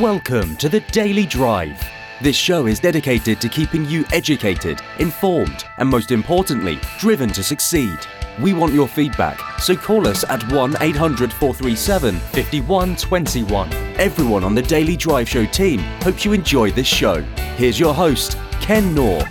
Welcome to the Daily Drive. This show is dedicated to keeping you educated, informed, and most importantly, driven to succeed. We want your feedback, so call us at 1 800 437 5121. Everyone on the Daily Drive Show team hopes you enjoy this show. Here's your host, Ken Knorr.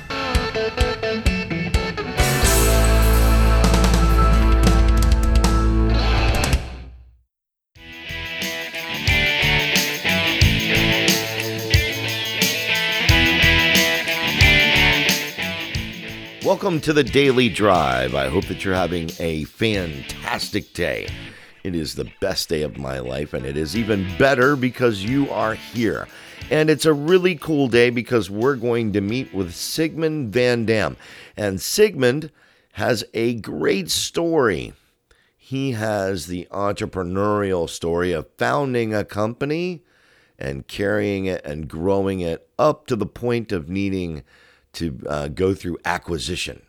Welcome to the Daily Drive. I hope that you're having a fantastic day. It is the best day of my life, and it is even better because you are here. And it's a really cool day because we're going to meet with Sigmund Vandamme. And Sigmund has a great story. He has the entrepreneurial story of founding a company and carrying it and growing it up to the point of needing to uh, go through acquisition.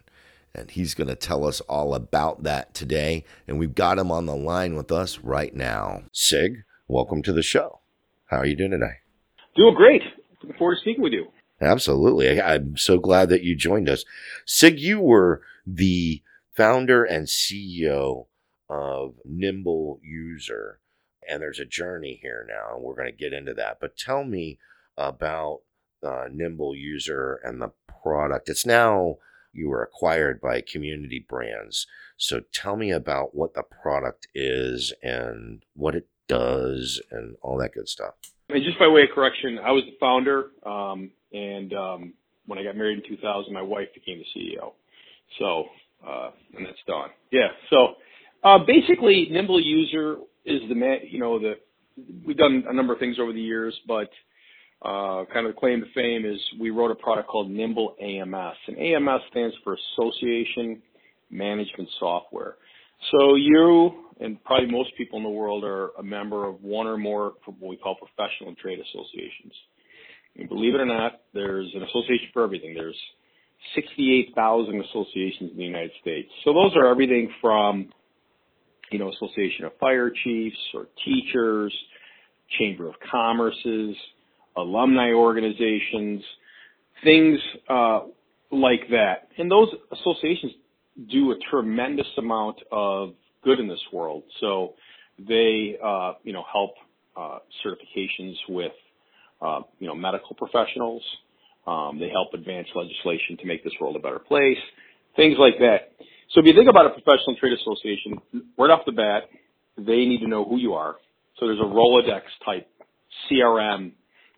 And he's going to tell us all about that today. And we've got him on the line with us right now. Sig, welcome to the show. How are you doing today? Doing great. Looking forward to speaking with you. Absolutely. I, I'm so glad that you joined us. Sig, you were the founder and CEO of Nimble User. And there's a journey here now, and we're going to get into that. But tell me about Nimble User and the product. It's now you were acquired by Community Brands. So tell me about what the product is and what it does and all that good stuff. And just by way of correction, I was the founder, um, and um, when I got married in 2000, my wife became the CEO. So, uh, and that's done. Yeah. So, uh, basically, Nimble User is the man. You know, the we've done a number of things over the years, but uh, kind of the claim to fame is we wrote a product called Nimble AMS, and AMS stands for Association Management Software. So you and probably most people in the world are a member of one or more what we call professional and trade associations. And believe it or not, there's an association for everything. There's 68,000 associations in the United States. So those are everything from, you know, Association of Fire Chiefs or teachers, Chamber of Commerce's, alumni organizations, things uh, like that. And those associations do a tremendous amount of good in this world. So they, uh, you know, help uh, certifications with, uh, you know, medical professionals. Um, they help advance legislation to make this world a better place. Things like that. So if you think about a professional trade association, right off the bat, they need to know who you are. So there's a Rolodex type CRM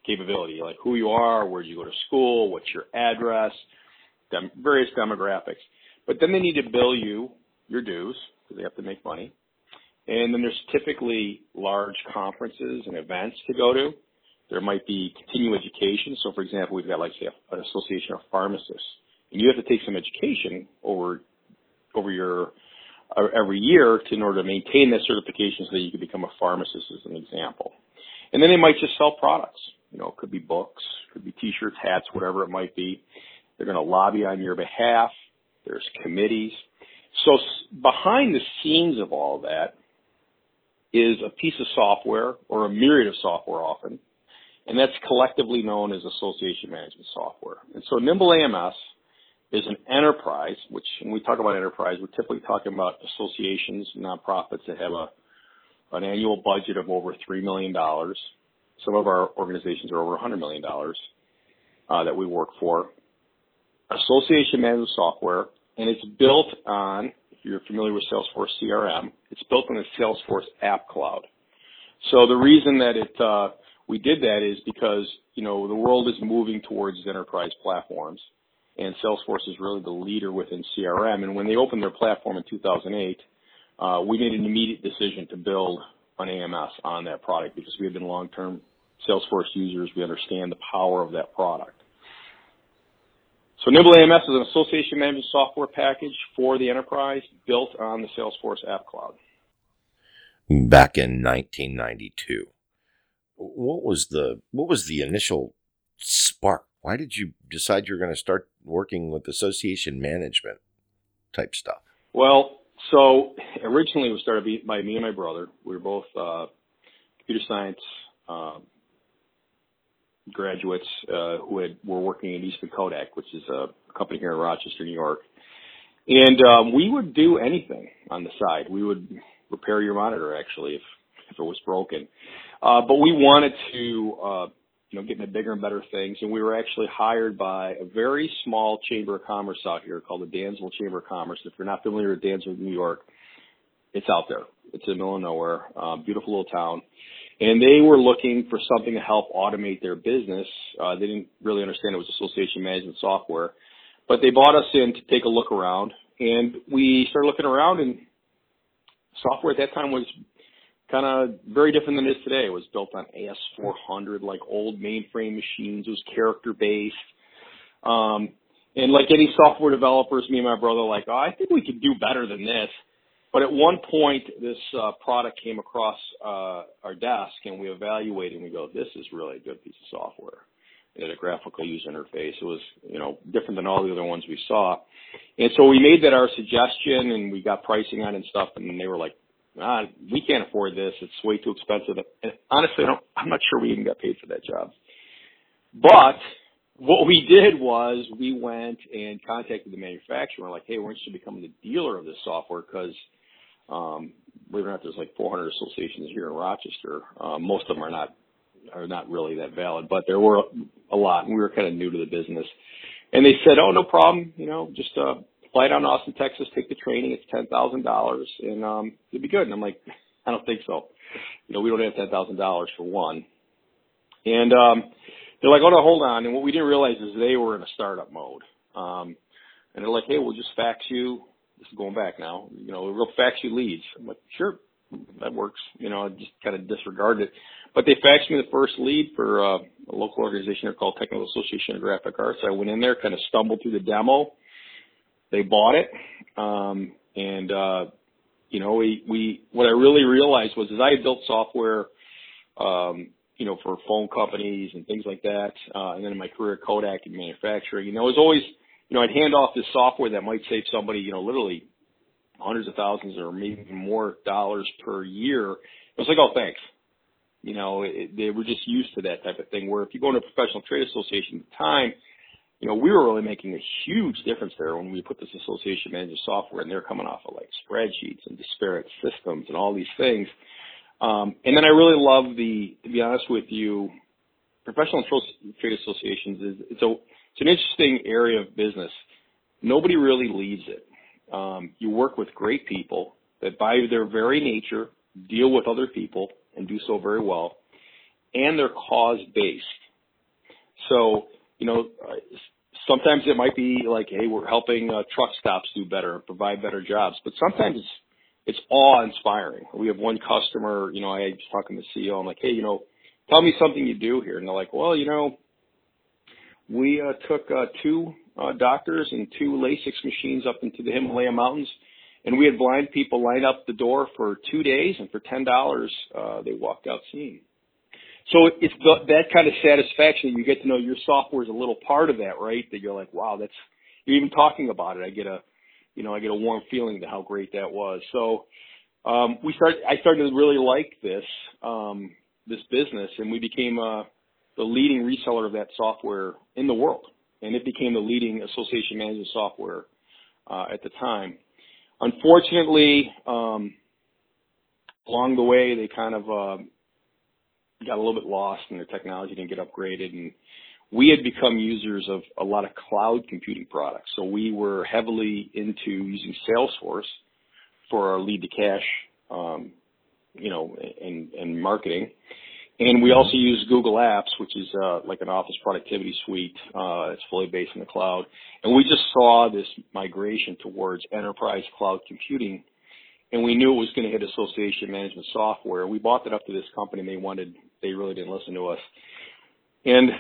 capability, like who you are, where you go to school, what's your address, dem- various demographics. But then they need to bill you your dues because they have to make money. And then there's typically large conferences and events to go to. There might be continuing education. So, for example, we've got like say an association of pharmacists, and you have to take some education over over your uh, every year to, in order to maintain that certification so that you can become a pharmacist, as an example. And then they might just sell products. You know, it could be books, could be t-shirts, hats, whatever it might be. They're going to lobby on your behalf. There's committees. So behind the scenes of all that is a piece of software or a myriad of software often, and that's collectively known as association management software. And so Nimble AMS is an enterprise, which when we talk about enterprise, we're typically talking about associations, nonprofits that have a an annual budget of over $3 million some of our organizations are over $100 million uh, that we work for. Association management software, and it's built on, if you're familiar with Salesforce CRM, it's built on the Salesforce App Cloud. So the reason that it uh, we did that is because you know the world is moving towards enterprise platforms, and Salesforce is really the leader within CRM. And when they opened their platform in 2008, uh, Uh, we made an immediate decision to build an AMS on that product because we have been long-term Salesforce users. We understand the power of that product. So Nimble AMS is an association management software package for the enterprise built on the Salesforce App Cloud. Back in 1992, what was the what was the initial spark? Why did you decide you're going to start working with association management type stuff? Well, so originally it was started by me and my brother. We were both uh, computer science uh, graduates uh, who had were working at Eastman Kodak, which is a company here in Rochester, New York. And um, we would do anything on the side. We would repair your monitor actually if if it was broken. Uh, but we wanted to uh, you know get into bigger and better things, and we were actually hired by a very small chamber of commerce out here called the Dansville Chamber of Commerce. If you're not familiar with Dansville, New York, it's out there. It's in the middle of nowhere, uh, beautiful little town. And they were looking for something to help automate their business. Uh, they didn't really understand it was association management software, but they bought us in to take a look around. And we started looking around, and software at that time was kind of very different than it is today. It was built on AS400, like old mainframe machines. It was character based. Um, and like any software developers, me and my brother, like, oh, I think we could do better than this. But at one point, this uh, product came across uh, our desk, and we evaluated, and we go, "This is really a good piece of software." It had a graphical user interface. It was, you know, different than all the other ones we saw. And so we made that our suggestion, and we got pricing on it and stuff, and they were like, ah, "We can't afford this. It's way too expensive." And honestly, I don't, I'm not sure we even got paid for that job. But what we did was we went and contacted the manufacturer. We're like, "Hey, we're interested in becoming the dealer of this software because." Um, believe it or not, there's like 400 associations here in Rochester. Um, most of them are not are not really that valid, but there were a lot, and we were kind of new to the business. And they said, "Oh, no problem. You know, just uh, fly down to Austin, Texas, take the training. It's ten thousand dollars, and um, it'd be good." And I'm like, "I don't think so. You know, we don't have ten thousand dollars for one." And um, they're like, "Oh no, hold on." And what we didn't realize is they were in a startup mode. Um, and they're like, "Hey, we'll just fax you this is going back now, you know, we'll fax you leads. I'm like, sure, that works. You know, I just kind of disregarded it. But they faxed me the first lead for uh, a local organization called Technical Association of Graphic Arts. I went in there, kind of stumbled through the demo. They bought it, um, and uh, you know, we we what I really realized was as I had built software, um, you know, for phone companies and things like that, uh, and then in my career at Kodak in manufacturing, you know, it was always you know, I'd hand off this software that might save somebody, you know, literally hundreds of thousands or maybe more dollars per year. It was like, oh, thanks. You know, it, they were just used to that type of thing. Where if you go into a professional trade association at the time, you know, we were really making a huge difference there when we put this association management software, and they're coming off of like spreadsheets and disparate systems and all these things. Um, and then I really love the, to be honest with you, professional trade associations is it's a it's an interesting area of business. Nobody really leads it. Um, you work with great people that, by their very nature, deal with other people and do so very well, and they're cause based. So, you know, sometimes it might be like, hey, we're helping uh, truck stops do better, provide better jobs, but sometimes it's it's awe inspiring. We have one customer, you know, I was talking to the CEO, I'm like, hey, you know, tell me something you do here, and they're like, well, you know, we uh, took uh, two uh, doctors and two LASIK machines up into the Himalaya Mountains, and we had blind people line up the door for two days, and for ten dollars, uh, they walked out seeing. So it's the, that kind of satisfaction that you get to know your software is a little part of that, right? That you're like, wow, that's you're even talking about it. I get a, you know, I get a warm feeling to how great that was. So um, we started. I started to really like this um, this business, and we became a the leading reseller of that software in the world, and it became the leading association management software uh, at the time. Unfortunately, um, along the way, they kind of uh, got a little bit lost, and their technology didn't get upgraded, and we had become users of a lot of cloud computing products. So we were heavily into using Salesforce for our lead to cash, um, you know, and, and marketing. And we also use Google Apps, which is uh, like an office productivity suite. Uh, it's fully based in the cloud. And we just saw this migration towards enterprise cloud computing. And we knew it was going to hit association management software. We bought that up to this company and they wanted, they really didn't listen to us. And,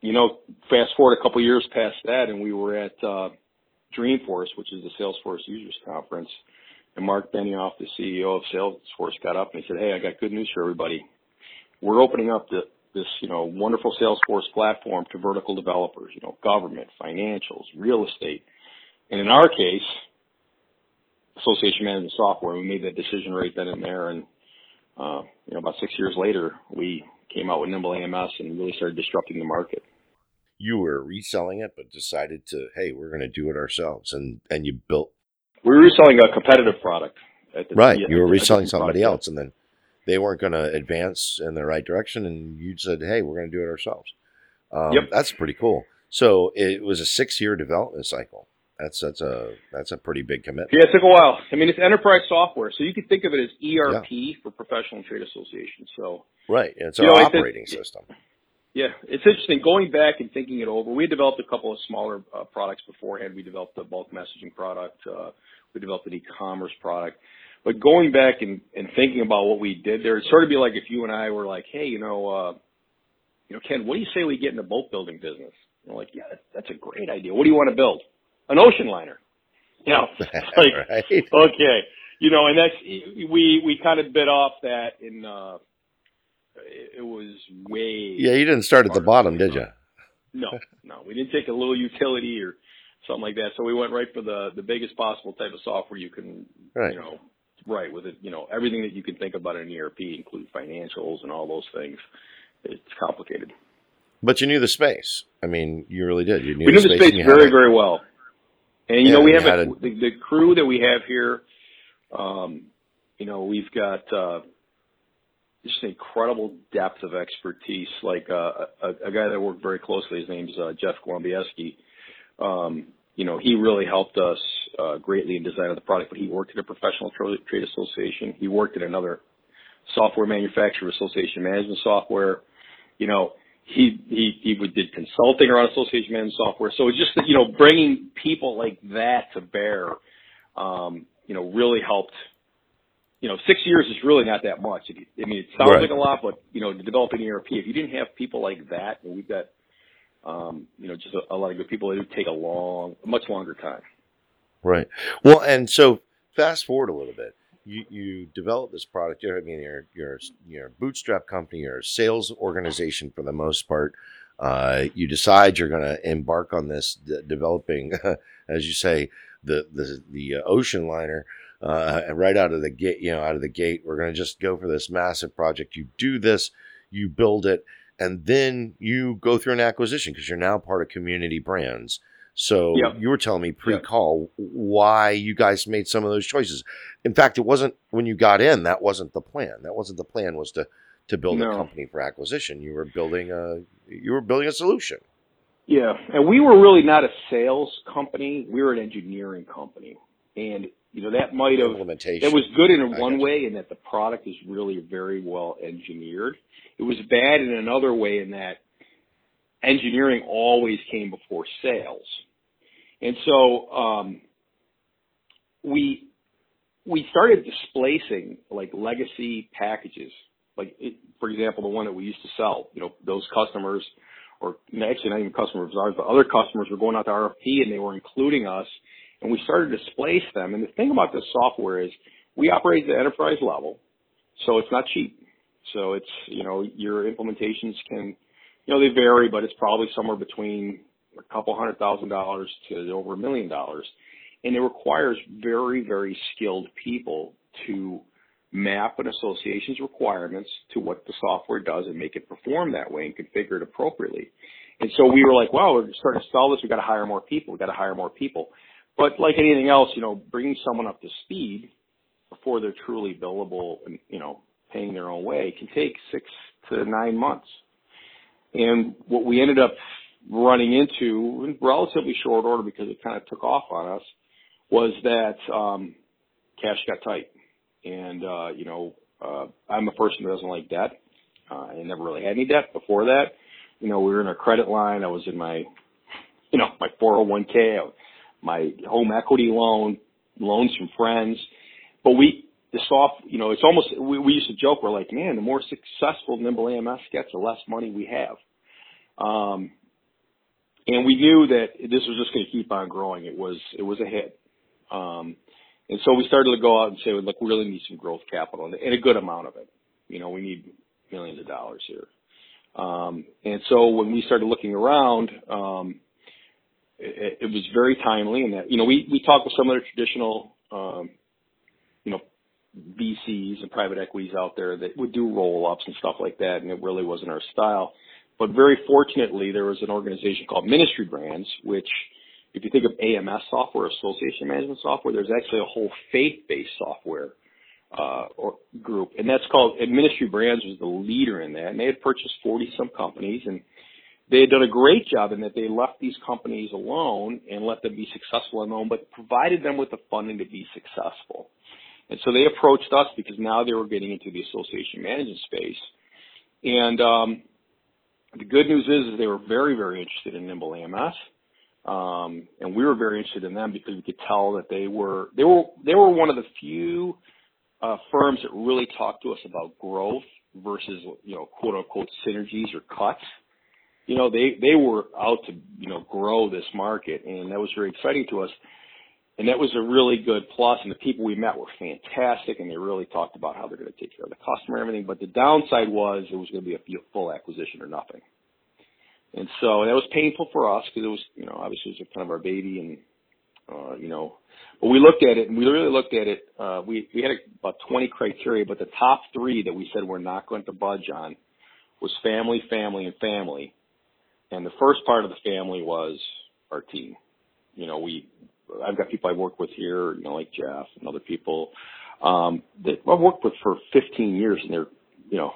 you know, fast forward a couple years past that and we were at, uh, Dreamforce, which is the Salesforce users conference. And Marc Benioff, the CEO of Salesforce, got up and he said, Hey, I got good news for everybody we're opening up the, this, you know, wonderful Salesforce platform to vertical developers, you know, government, financials, real estate. And in our case, association management software, we made that decision right then and there. And, uh, you know, about six years later, we came out with Nimble AMS and really started disrupting the market. You were reselling it, but decided to, hey, we're going to do it ourselves, and and you built. We were reselling a competitive product. The, right, you were reselling somebody product. else, and then they weren't going to advance in the right direction, and you said, hey, we're going to do it ourselves. Um, yep, that's pretty cool. So it was a six-year development cycle. That's that's a that's a pretty big commitment. Yeah, it took a while. I mean, it's enterprise software, so you could think of it as ERP yeah. for professional trade associations. So right, it's our know, operating it's, system. Yeah, it's interesting going back and thinking it over. We developed a couple of smaller uh, products beforehand. We developed a bulk messaging product. Uh, we developed an e-commerce product. But going back and, and thinking about what we did there, it'd sort of be like if you and I were like, hey, you know, uh, you know, Ken, what do you say we get in the boat building business? And we're like, yeah, that's a great idea. What do you want to build? An ocean liner. You know, like right. okay, you know, and that's we we kind of bit off that in uh it was way Yeah, you didn't start at the bottom, did you? No, no. We didn't take a little utility or something like that. So we went right for the the biggest possible type of software you can right. you know right with it, you know, everything that you can think about in an ERP, include financials and all those things. It's complicated. But you knew the space. I mean, you really did. You knew we knew the space, space very, very well. And you yeah, know, we have a, a the, the, crew that we have here. Um, you know, we've got uh, just an incredible depth of expertise. Like uh, a, a guy that worked very closely, his name's uh, Jeff Gołębieski. Um, you know, he really helped us uh, greatly in designing the product. But he worked at a professional trade association. He worked at another software manufacturer association management software. You know, he he he would did consulting around association management software. So it's just that you know bringing people like that to bear, um, you know, really helped. You know, six years is really not that much. I mean, it sounds right. like a lot, but you know, to develop an ERP, if you didn't have people like that, and we've got, um, you know, just a, a lot of good people, it would take a long, much longer time. Right. Well, and so fast forward a little bit you, you develop this product. You're, I mean, you're, you're, you're a bootstrap company, you're a sales organization for the most part. Uh, you decide you're going to embark on this de- developing, as you say, the, the, the uh, ocean liner. Uh, right out of the gate, you know, out of the gate, we're going to just go for this massive project. You do this, you build it, and then you go through an acquisition because you're now part of community brands so yep. you were telling me pre-call yep. why you guys made some of those choices. In fact, it wasn't when you got in. That wasn't the plan. That wasn't the plan. Was to to build no. a company for acquisition. You were building a you were building a solution. Yeah, and we were really not a sales company. We were an engineering company, and you know that might have implementation. It was good in one way in that the product is really very well engineered. It was bad in another way in that engineering always came before sales. And so um, we we started displacing like legacy packages. Like it, for example, the one that we used to sell, you know, those customers, or actually not even customers of ours, but other customers were going out to RFP and they were including us, and we started to displace them. And the thing about this software is we operate at the enterprise level, so it's not cheap. So it's you know your implementations can you know, they vary, but it's probably somewhere between a couple hundred thousand dollars to over a million dollars. And it requires very, very skilled people to map an association's requirements to what the software does and make it perform that way and configure it appropriately. And so we were like, wow, we're starting to sell this. We've got to hire more people. We've got to hire more people. But like anything else, you know, bringing someone up to speed before they're truly billable and, you know, paying their own way can take six to nine months. And what we ended up running into in relatively short order because it kind of took off on us was that um, cash got tight. And, uh, you know, uh, I'm a person who doesn't like debt. Uh, I never really had any debt before that. You know, we were in a credit line. I was in my, you know, my 401k, my home equity loan, loans from friends. But we, the soft, you know, it's almost, we, we used to joke, we're like, man, the more successful Nimble AMS gets, the less money we have. Um, and we knew that this was just going to keep on growing. It was, it was a hit. Um, and so we started to go out and say, look, we really need some growth capital and, and a good amount of it. You know, we need millions of dollars here. Um, and so when we started looking around, um, it, it was very timely in that, you know, we, we talked with some other traditional, um, you know, VCs and private equities out there that would do roll ups and stuff like that, and it really wasn't our style. But very fortunately, there was an organization called Ministry Brands, which, if you think of AMS software, Association Management Software, there's actually a whole faith-based software uh, or group, and that's called. And Ministry Brands was the leader in that, and they had purchased 40 some companies, and they had done a great job in that they left these companies alone and let them be successful on their own, but provided them with the funding to be successful. And so they approached us because now they were getting into the association management space. And um, the good news is, is they were very, very interested in Nimble AMS. Um, and we were very interested in them because we could tell that they were they were they were one of the few uh, firms that really talked to us about growth versus you know quote unquote synergies or cuts you know, they, they were out to, you know, grow this market and that was very exciting to us. And that was a really good plus and the people we met were fantastic and they really talked about how they're going to take care of the customer and everything. But the downside was it was going to be a full acquisition or nothing. And so that was painful for us because it was, you know, obviously it was kind of our baby and, uh, you know, but we looked at it and we really looked at it. Uh, we, we had about 20 criteria, but the top three that we said we're not going to budge on was family, family, and family. And the first part of the family was our team. You know, we, I've got people I work with here, you know, like Jeff and other people, um, that I've worked with for 15 years and they're, you know,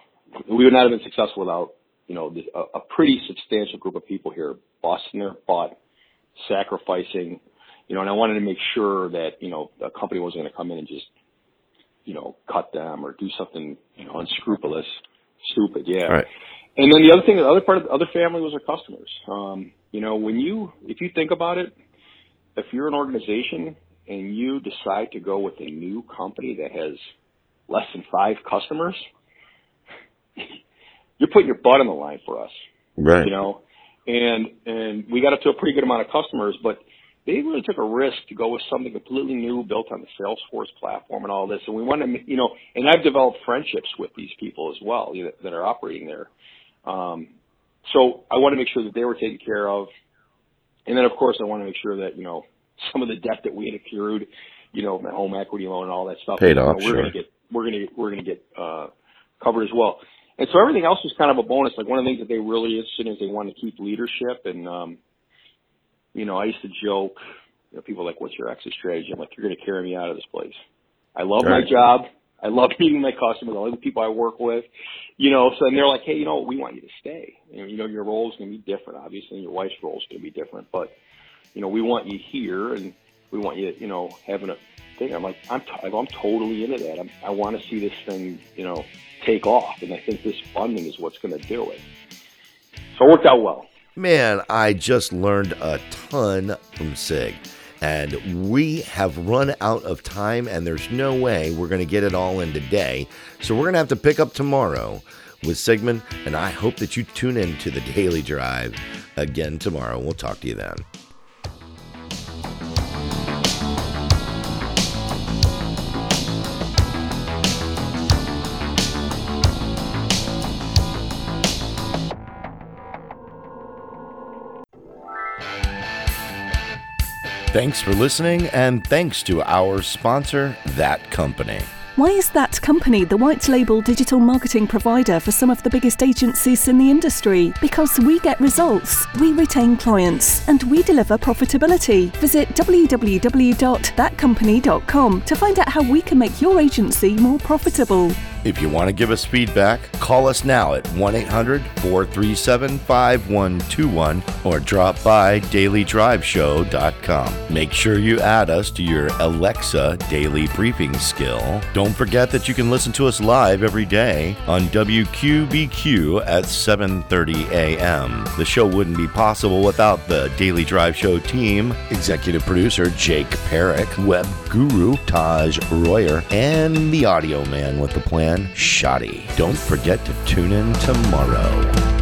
we would not have been successful without, you know, a, a pretty substantial group of people here busting their butt, sacrificing, you know, and I wanted to make sure that, you know, a company wasn't going to come in and just, you know, cut them or do something, you know, unscrupulous, stupid. Yeah. Right. And then the other thing, the other part of the other family was our customers. Um, you know, when you, if you think about it, if you're an organization and you decide to go with a new company that has less than five customers, you're putting your butt on the line for us. Right. You know, and, and we got up to a pretty good amount of customers, but they really took a risk to go with something completely new built on the Salesforce platform and all this. And we want to, you know, and I've developed friendships with these people as well you know, that are operating there. Um, so I want to make sure that they were taken care of. And then of course I want to make sure that, you know, some of the debt that we had accrued, you know, my home equity loan and all that stuff. Paid you know, off, we're sure. gonna get we're gonna we're gonna get uh covered as well. And so everything else was kind of a bonus. Like one of the things that they really interested in is they wanted to keep leadership and um you know, I used to joke, you know, people are like, What's your exit strategy? I'm like, You're gonna carry me out of this place. I love Right. my job. I love meeting my customers. I love the people I work with. You know, so and they're like, hey, you know, we want you to stay. Know, you know your role is going to be different, obviously, and your wife's role is going to be different. But you know, we want you here, and we want you, you know, having a thing. I'm like, I'm, t- I'm totally into that. I'm, I want to see this thing, you know, take off, and I think this funding is what's going to do it. So it worked out well. Man, I just learned a ton from Sig. And we have run out of time, and there's no way we're going to get it all in today. So we're going to have to pick up tomorrow with Sigmund. And I hope that you tune in to the Daily Drive again tomorrow. We'll talk to you then. Thanks for listening, and thanks to our sponsor, That Company. Why is that company the white label digital marketing provider for some of the biggest agencies in the industry? Because we get results, we retain clients, and we deliver profitability. Visit www.thatcompany.com to find out how we can make your agency more profitable. If you want to give us feedback, call us now at 1 800 437 5121 or drop by dailydriveshow.com. Make sure you add us to your Alexa daily briefing skill. Don't forget that you can listen to us live every day on WQBQ at 7:30 a.m. The show wouldn't be possible without the Daily Drive Show team, executive producer Jake Perrick, web guru Taj Royer, and the audio man with the plan, Shoddy. Don't forget to tune in tomorrow.